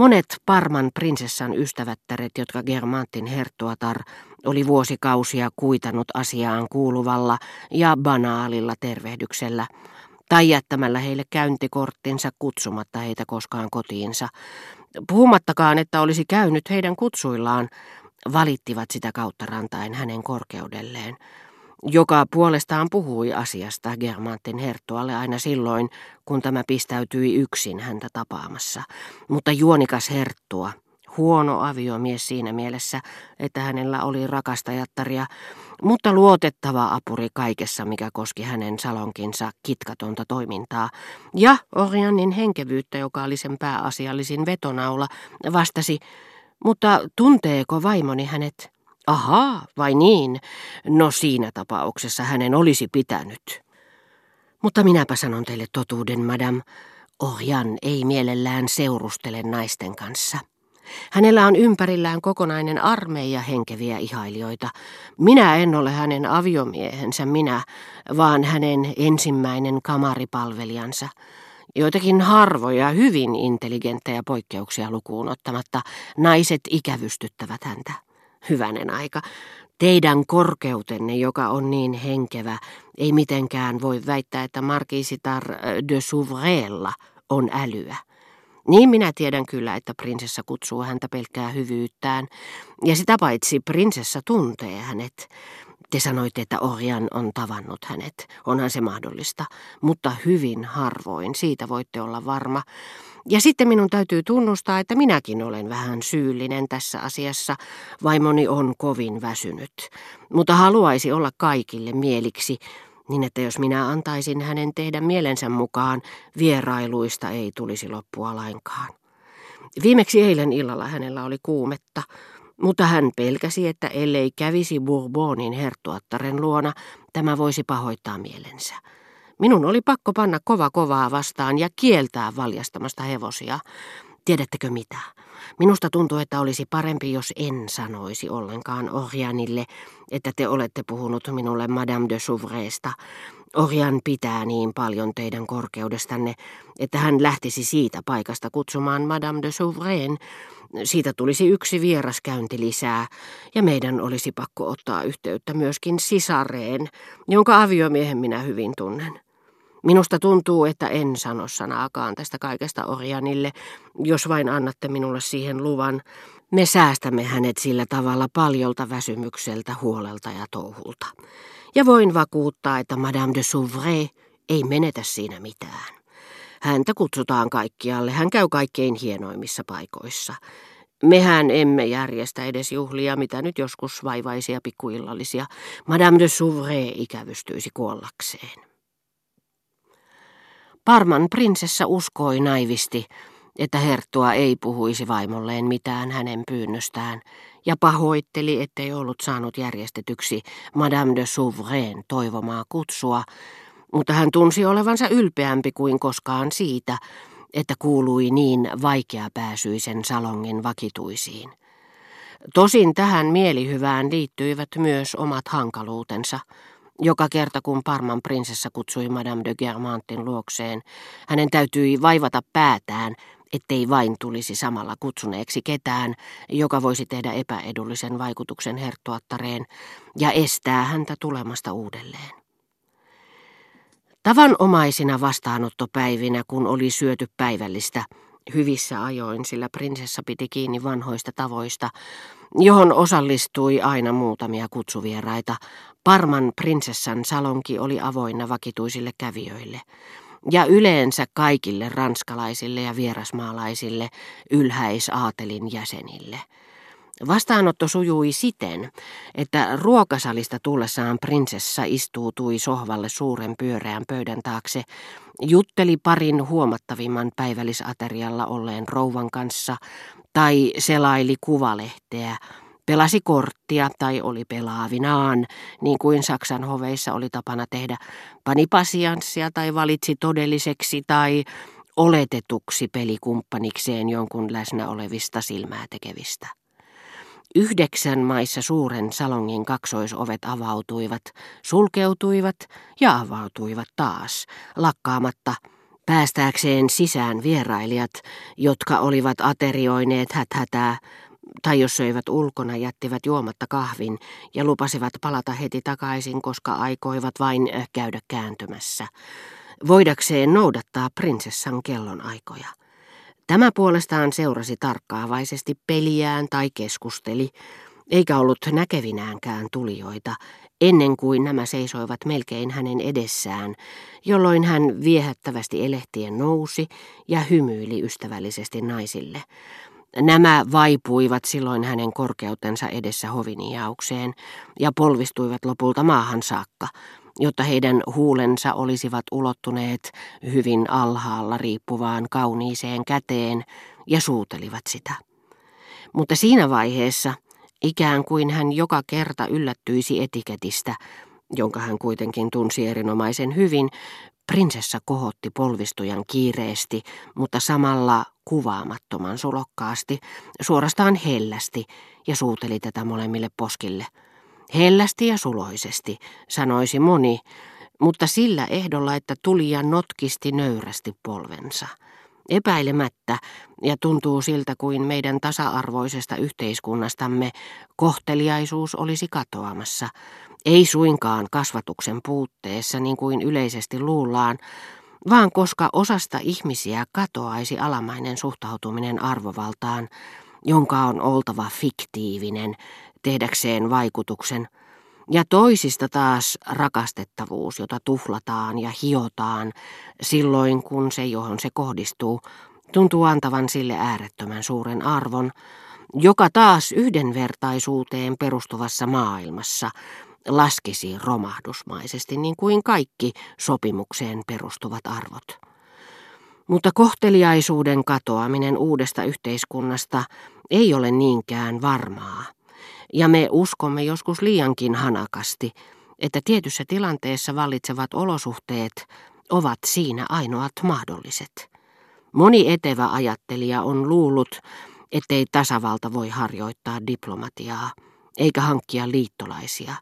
Monet Parman prinsessan ystävättäret, jotka Germantin herttuatar oli vuosikausia kuitannut asiaan kuuluvalla ja banaalilla tervehdyksellä, tai jättämällä heille käyntikorttinsa kutsumatta heitä koskaan kotiinsa, puhumattakaan, että olisi käynyt heidän kutsuillaan, valittivat sitä kautta rantain hänen korkeudelleen, joka puolestaan puhui asiasta Germantin herttualle aina silloin, kun tämä pistäytyi yksin häntä tapaamassa. Mutta juonikas herttua, huono aviomies siinä mielessä, että hänellä oli rakastajattaria, mutta luotettava apuri kaikessa, mikä koski hänen salonkinsa kitkatonta toimintaa. Ja Orianin henkevyyttä, joka oli sen pääasiallisin vetonaula, vastasi, mutta tunteeko vaimoni hänet? Ahaa, vai niin? No siinä tapauksessa hänen olisi pitänyt. Mutta minäpä sanon teille totuuden, madam. Orjan ei mielellään seurustele naisten kanssa. Hänellä on ympärillään kokonainen armeija henkeviä ihailijoita. Minä en ole hänen aviomiehensä minä, vaan hänen ensimmäinen kamaripalvelijansa. Joitakin harvoja, hyvin intelligenttejä poikkeuksia lukuun ottamatta, naiset ikävystyttävät häntä. Hyvänen aika, teidän korkeutenne, joka on niin henkevä, ei mitenkään voi väittää, että markiisitar de Souvrella on älyä. Niin minä tiedän kyllä, että prinsessa kutsuu häntä pelkkää hyvyyttään, ja sitä paitsi prinsessa tuntee hänet. Te sanoitte, että Orjan on tavannut hänet. Onhan se mahdollista, mutta hyvin harvoin, siitä voitte olla varma. Ja sitten minun täytyy tunnustaa, että minäkin olen vähän syyllinen tässä asiassa. Vaimoni on kovin väsynyt, mutta haluaisi olla kaikille mieliksi, niin että jos minä antaisin hänen tehdä mielensä mukaan, vierailuista ei tulisi loppua lainkaan. Viimeksi eilen illalla hänellä oli kuumetta, mutta hän pelkäsi, että ellei kävisi Bourbonin herttuattaren luona, tämä voisi pahoittaa mielensä. Minun oli pakko panna kova kovaa vastaan ja kieltää valjastamasta hevosia. Tiedättekö mitä? Minusta tuntuu, että olisi parempi, jos en sanoisi ollenkaan Orjanille, että te olette puhunut minulle Madame de Souvreesta. Orjan pitää niin paljon teidän korkeudestanne, että hän lähtisi siitä paikasta kutsumaan Madame de Souvreen. Siitä tulisi yksi vieraskäynti lisää, ja meidän olisi pakko ottaa yhteyttä myöskin sisareen, jonka aviomiehen minä hyvin tunnen. Minusta tuntuu, että en sano sanaakaan tästä kaikesta Orjanille, jos vain annatte minulle siihen luvan. Me säästämme hänet sillä tavalla paljolta väsymykseltä, huolelta ja touhulta. Ja voin vakuuttaa, että Madame de Souvray ei menetä siinä mitään. Häntä kutsutaan kaikkialle, hän käy kaikkein hienoimmissa paikoissa. Mehän emme järjestä edes juhlia, mitä nyt joskus vaivaisia pikkuillallisia. Madame de Souvray ikävystyisi kuollakseen. Parman prinsessa uskoi naivisti, että herttua ei puhuisi vaimolleen mitään hänen pyynnöstään, ja pahoitteli, ettei ollut saanut järjestetyksi Madame de Souvrain toivomaa kutsua, mutta hän tunsi olevansa ylpeämpi kuin koskaan siitä, että kuului niin vaikeapääsyisen salongin vakituisiin. Tosin tähän mielihyvään liittyivät myös omat hankaluutensa – joka kerta kun Parman prinsessa kutsui Madame de Germantin luokseen, hänen täytyi vaivata päätään, ettei vain tulisi samalla kutsuneeksi ketään, joka voisi tehdä epäedullisen vaikutuksen herttuattareen ja estää häntä tulemasta uudelleen. Tavanomaisina vastaanottopäivinä, kun oli syöty päivällistä, hyvissä ajoin, sillä prinsessa piti kiinni vanhoista tavoista, johon osallistui aina muutamia kutsuvieraita. Parman prinsessan salonki oli avoinna vakituisille kävijöille ja yleensä kaikille ranskalaisille ja vierasmaalaisille ylhäisaatelin jäsenille. Vastaanotto sujui siten, että ruokasalista tullessaan prinsessa istuutui sohvalle suuren pyöreän pöydän taakse, jutteli parin huomattavimman päivällisaterialla olleen rouvan kanssa tai selaili kuvalehteä, pelasi korttia tai oli pelaavinaan, niin kuin Saksan hoveissa oli tapana tehdä, pani pasianssia tai valitsi todelliseksi tai oletetuksi pelikumppanikseen jonkun läsnä olevista silmää tekevistä. Yhdeksän maissa suuren salongin kaksoisovet avautuivat, sulkeutuivat ja avautuivat taas, lakkaamatta – Päästääkseen sisään vierailijat, jotka olivat aterioineet häthätää, tai jos söivät ulkona, jättivät juomatta kahvin ja lupasivat palata heti takaisin, koska aikoivat vain käydä kääntymässä, voidakseen noudattaa prinsessan kellonaikoja. Tämä puolestaan seurasi tarkkaavaisesti peliään tai keskusteli, eikä ollut näkevinäänkään tulijoita, ennen kuin nämä seisoivat melkein hänen edessään, jolloin hän viehättävästi elehtien nousi ja hymyili ystävällisesti naisille. Nämä vaipuivat silloin hänen korkeutensa edessä hoviniaukseen ja polvistuivat lopulta maahan saakka, jotta heidän huulensa olisivat ulottuneet hyvin alhaalla riippuvaan kauniiseen käteen ja suutelivat sitä. Mutta siinä vaiheessa, ikään kuin hän joka kerta yllättyisi etiketistä, jonka hän kuitenkin tunsi erinomaisen hyvin, prinsessa kohotti polvistujan kiireesti, mutta samalla kuvaamattoman sulokkaasti, suorastaan hellästi, ja suuteli tätä molemmille poskille – Hellästi ja suloisesti, sanoisi moni, mutta sillä ehdolla, että tulija notkisti nöyrästi polvensa. Epäilemättä, ja tuntuu siltä kuin meidän tasa-arvoisesta yhteiskunnastamme kohteliaisuus olisi katoamassa, ei suinkaan kasvatuksen puutteessa niin kuin yleisesti luullaan, vaan koska osasta ihmisiä katoaisi alamainen suhtautuminen arvovaltaan, jonka on oltava fiktiivinen, tehdäkseen vaikutuksen, ja toisista taas rakastettavuus, jota tuhlataan ja hiotaan silloin, kun se, johon se kohdistuu, tuntuu antavan sille äärettömän suuren arvon, joka taas yhdenvertaisuuteen perustuvassa maailmassa laskisi romahdusmaisesti niin kuin kaikki sopimukseen perustuvat arvot. Mutta kohteliaisuuden katoaminen uudesta yhteiskunnasta ei ole niinkään varmaa ja me uskomme joskus liiankin hanakasti, että tietyssä tilanteessa vallitsevat olosuhteet ovat siinä ainoat mahdolliset. Moni etevä ajattelija on luullut, ettei tasavalta voi harjoittaa diplomatiaa, eikä hankkia liittolaisia,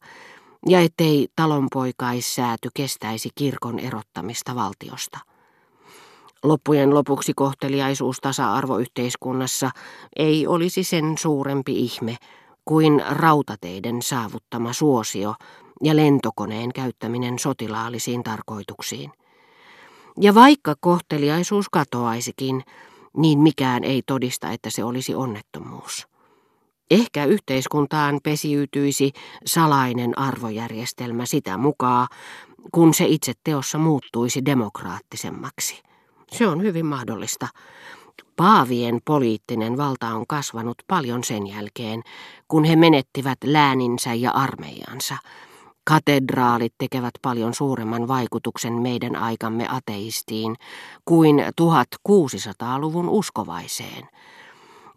ja ettei talonpoikaissääty kestäisi kirkon erottamista valtiosta. Loppujen lopuksi kohteliaisuus tasa-arvoyhteiskunnassa ei olisi sen suurempi ihme, kuin rautateiden saavuttama suosio ja lentokoneen käyttäminen sotilaallisiin tarkoituksiin. Ja vaikka kohteliaisuus katoaisikin, niin mikään ei todista, että se olisi onnettomuus. Ehkä yhteiskuntaan pesiytyisi salainen arvojärjestelmä sitä mukaan, kun se itse teossa muuttuisi demokraattisemmaksi. Se on hyvin mahdollista, Paavien poliittinen valta on kasvanut paljon sen jälkeen, kun he menettivät lääninsä ja armeijansa. Katedraalit tekevät paljon suuremman vaikutuksen meidän aikamme ateistiin kuin 1600-luvun uskovaiseen.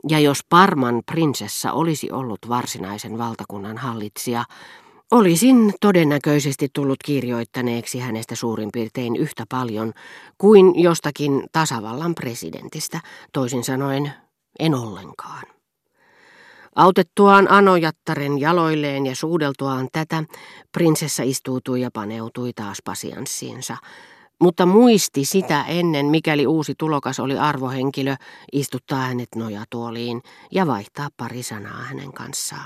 Ja jos Parman prinsessa olisi ollut varsinaisen valtakunnan hallitsija, Olisin todennäköisesti tullut kirjoittaneeksi hänestä suurin piirtein yhtä paljon kuin jostakin tasavallan presidentistä, toisin sanoen en ollenkaan. Autettuaan Anojattaren jaloilleen ja suudeltuaan tätä, prinsessa istuutui ja paneutui taas pasianssiinsa, mutta muisti sitä ennen, mikäli uusi tulokas oli arvohenkilö, istuttaa hänet nojatuoliin ja vaihtaa pari sanaa hänen kanssaan.